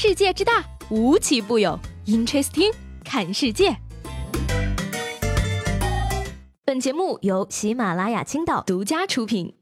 世界之大，无奇不有。Interesting，看世界。本节目由喜马拉雅青岛独家出品。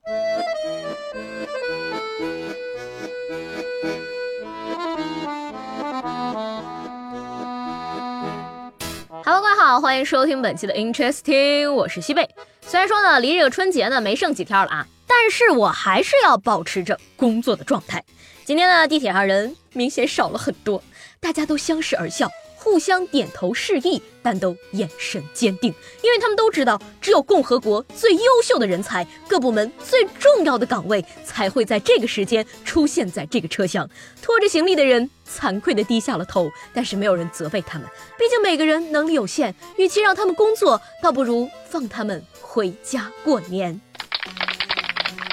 Hello，各位好，欢迎收听本期的 Interesting，我是西贝。虽然说呢，离这个春节呢没剩几天了啊，但是我还是要保持着工作的状态。今天呢，地铁上人明显少了很多，大家都相视而笑，互相点头示意，但都眼神坚定，因为他们都知道，只有共和国最优秀的人才，各部门最重要的岗位，才会在这个时间出现在这个车厢。拖着行李的人惭愧地低下了头，但是没有人责备他们，毕竟每个人能力有限，与其让他们工作，倒不如放他们回家过年。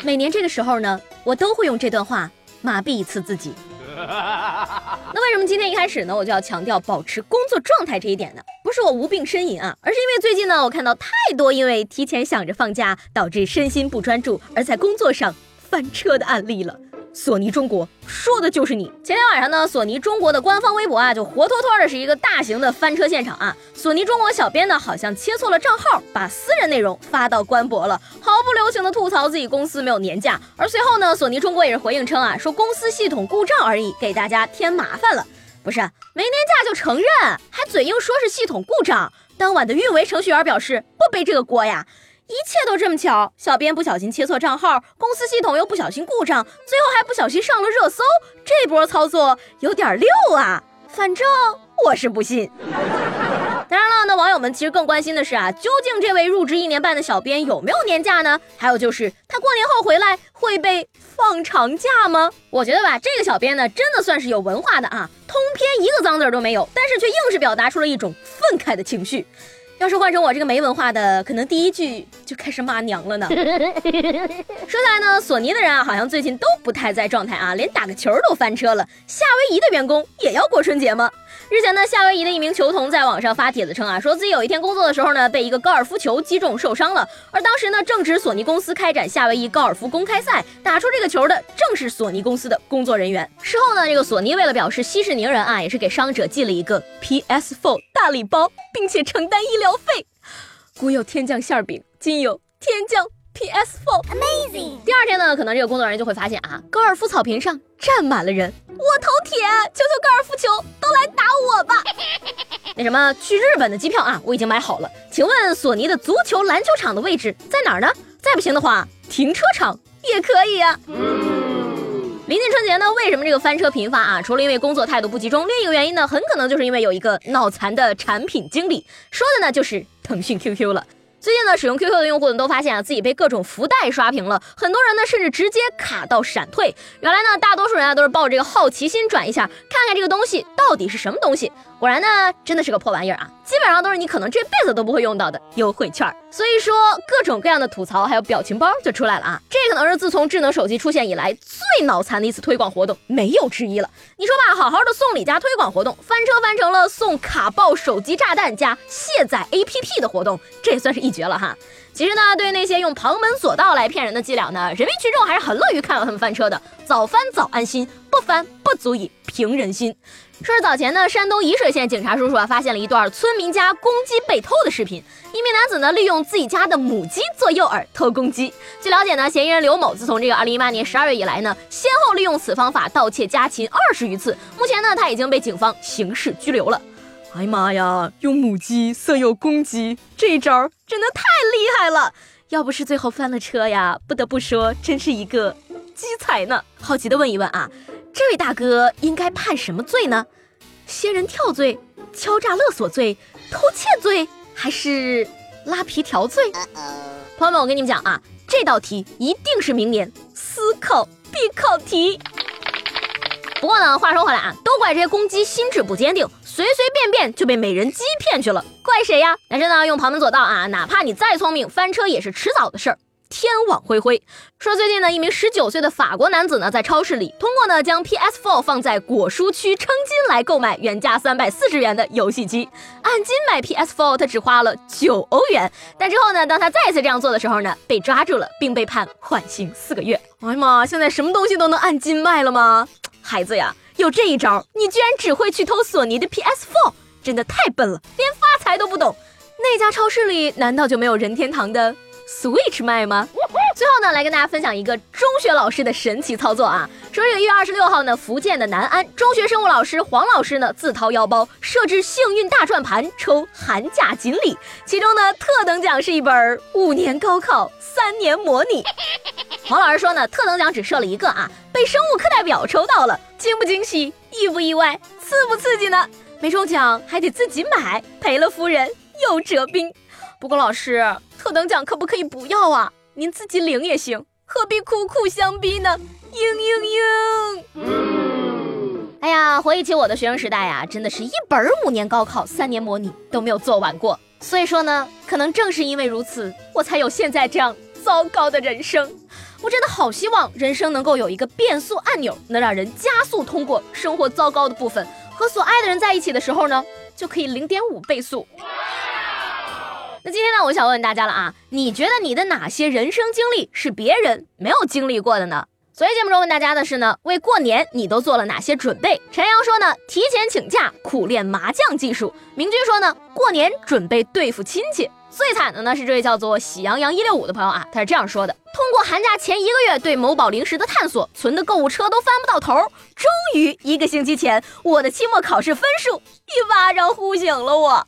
每年这个时候呢，我都会用这段话。麻痹一次自己。那为什么今天一开始呢，我就要强调保持工作状态这一点呢？不是我无病呻吟啊，而是因为最近呢，我看到太多因为提前想着放假，导致身心不专注，而在工作上翻车的案例了。索尼中国说的就是你。前天晚上呢，索尼中国的官方微博啊，就活脱脱的是一个大型的翻车现场啊。索尼中国小编呢，好像切错了账号，把私人内容发到官博了，毫不留情的吐槽自己公司没有年假。而随后呢，索尼中国也是回应称啊，说公司系统故障而已，给大家添麻烦了。不是没年假就承认，还嘴硬说是系统故障。当晚的运维程序员表示不背这个锅呀。一切都这么巧，小编不小心切错账号，公司系统又不小心故障，最后还不小心上了热搜，这波操作有点溜啊！反正我是不信。当然了，那网友们其实更关心的是啊，究竟这位入职一年半的小编有没有年假呢？还有就是他过年后回来会被放长假吗？我觉得吧，这个小编呢，真的算是有文化的啊，通篇一个脏字都没有，但是却硬是表达出了一种愤慨的情绪。要是换成我这个没文化的，可能第一句开始骂娘了呢。说起来呢，索尼的人啊，好像最近都不太在状态啊，连打个球都翻车了。夏威夷的员工也要过春节吗？日前呢，夏威夷的一名球童在网上发帖子称啊，说自己有一天工作的时候呢，被一个高尔夫球击中受伤了。而当时呢，正值索尼公司开展夏威夷高尔夫公开赛，打出这个球的正是索尼公司的工作人员。事后呢，这个索尼为了表示息事宁人啊，也是给伤者寄了一个 PS4 大礼包，并且承担医疗费。古有天降馅饼，今有天降。PS4，Amazing。第二天呢，可能这个工作人员就会发现啊，高尔夫草坪上站满了人。我头铁，求求高尔夫球都来打我吧。那什么，去日本的机票啊，我已经买好了。请问索尼的足球、篮球场的位置在哪儿呢？再不行的话，停车场也可以啊。临近春节呢，为什么这个翻车频发啊？除了因为工作态度不集中，另一个原因呢，很可能就是因为有一个脑残的产品经理，说的呢就是腾讯 QQ 了。最近呢，使用 QQ 的用户呢都发现啊，自己被各种福袋刷屏了，很多人呢甚至直接卡到闪退。原来呢，大多数人啊都是抱着这个好奇心转一下，看看这个东西到底是什么东西。果然呢，真的是个破玩意儿啊，基本上都是你可能这辈子都不会用到的优惠券。所以说，各种各样的吐槽还有表情包就出来了啊，这可能是自从智能手机出现以来最脑残的一次推广活动，没有之一了。你说吧，好好的送礼加推广活动，翻车翻成了送卡爆手机炸弹加卸载 APP 的活动，这也算是一绝了哈。其实呢，对于那些用旁门左道来骗人的伎俩呢，人民群众还是很乐于看到他们翻车的。早翻早安心，不翻不足以平人心。说是早前呢，山东沂水县警察叔叔啊，发现了一段村民家公鸡被偷的视频。一名男子呢，利用自己家的母鸡做诱饵偷公鸡。据了解呢，嫌疑人刘某自从这个2018年12月以来呢，先后利用此方法盗窃家禽二十余次。目前呢，他已经被警方刑事拘留了。哎呀妈呀，用母鸡色诱公鸡，这一招真的太厉害了！要不是最后翻了车呀，不得不说，真是一个鸡才呢。好奇的问一问啊。这位大哥应该判什么罪呢？仙人跳罪、敲诈勒索罪、偷窃罪，还是拉皮条罪？朋友们，我跟你们讲啊，这道题一定是明年思考必考题。不过呢，话说回来啊，都怪这些公鸡心智不坚定，随随便便就被美人鸡骗去了，怪谁呀？男生呢，用旁门左道啊，哪怕你再聪明，翻车也是迟早的事儿。天网恢恢，说最近呢，一名十九岁的法国男子呢，在超市里通过呢将 PS4 放在果蔬区称斤来购买原价三百四十元的游戏机，按斤买 PS4 他只花了九欧元。但之后呢，当他再次这样做的时候呢，被抓住了，并被判缓刑四个月。哎呀妈，现在什么东西都能按斤卖了吗？孩子呀！就这一招，你居然只会去偷索尼的 PS4，真的太笨了，连发财都不懂。那家超市里难道就没有任天堂的 Switch 卖吗？最后呢，来跟大家分享一个中学老师的神奇操作啊！说这个一月二十六号呢，福建的南安中学生物老师黄老师呢，自掏腰包设置幸运大转盘抽寒假锦鲤，其中呢，特等奖是一本五年高考三年模拟。黄老师说呢，特等奖只设了一个啊，被生物课代表抽到了，惊不惊喜，意不意外，刺不刺激呢？没中奖还得自己买，赔了夫人又折兵。不过老师，特等奖可不可以不要啊？您自己领也行，何必苦苦相逼呢？嘤嘤嘤！哎呀，回忆起我的学生时代呀，真的是一本五年高考三年模拟都没有做完过。所以说呢，可能正是因为如此，我才有现在这样糟糕的人生。我真的好希望人生能够有一个变速按钮，能让人加速通过生活糟糕的部分，和所爱的人在一起的时候呢，就可以零点五倍速。那今天呢，我想问问大家了啊，你觉得你的哪些人生经历是别人没有经历过的呢？所以节目中问大家的是呢，为过年你都做了哪些准备？陈阳说呢，提前请假苦练麻将技术。明君说呢，过年准备对付亲戚。最惨的呢是这位叫做喜羊羊一六五的朋友啊，他是这样说的：通过寒假前一个月对某宝零食的探索，存的购物车都翻不到头，终于一个星期前，我的期末考试分数一巴掌呼醒了我。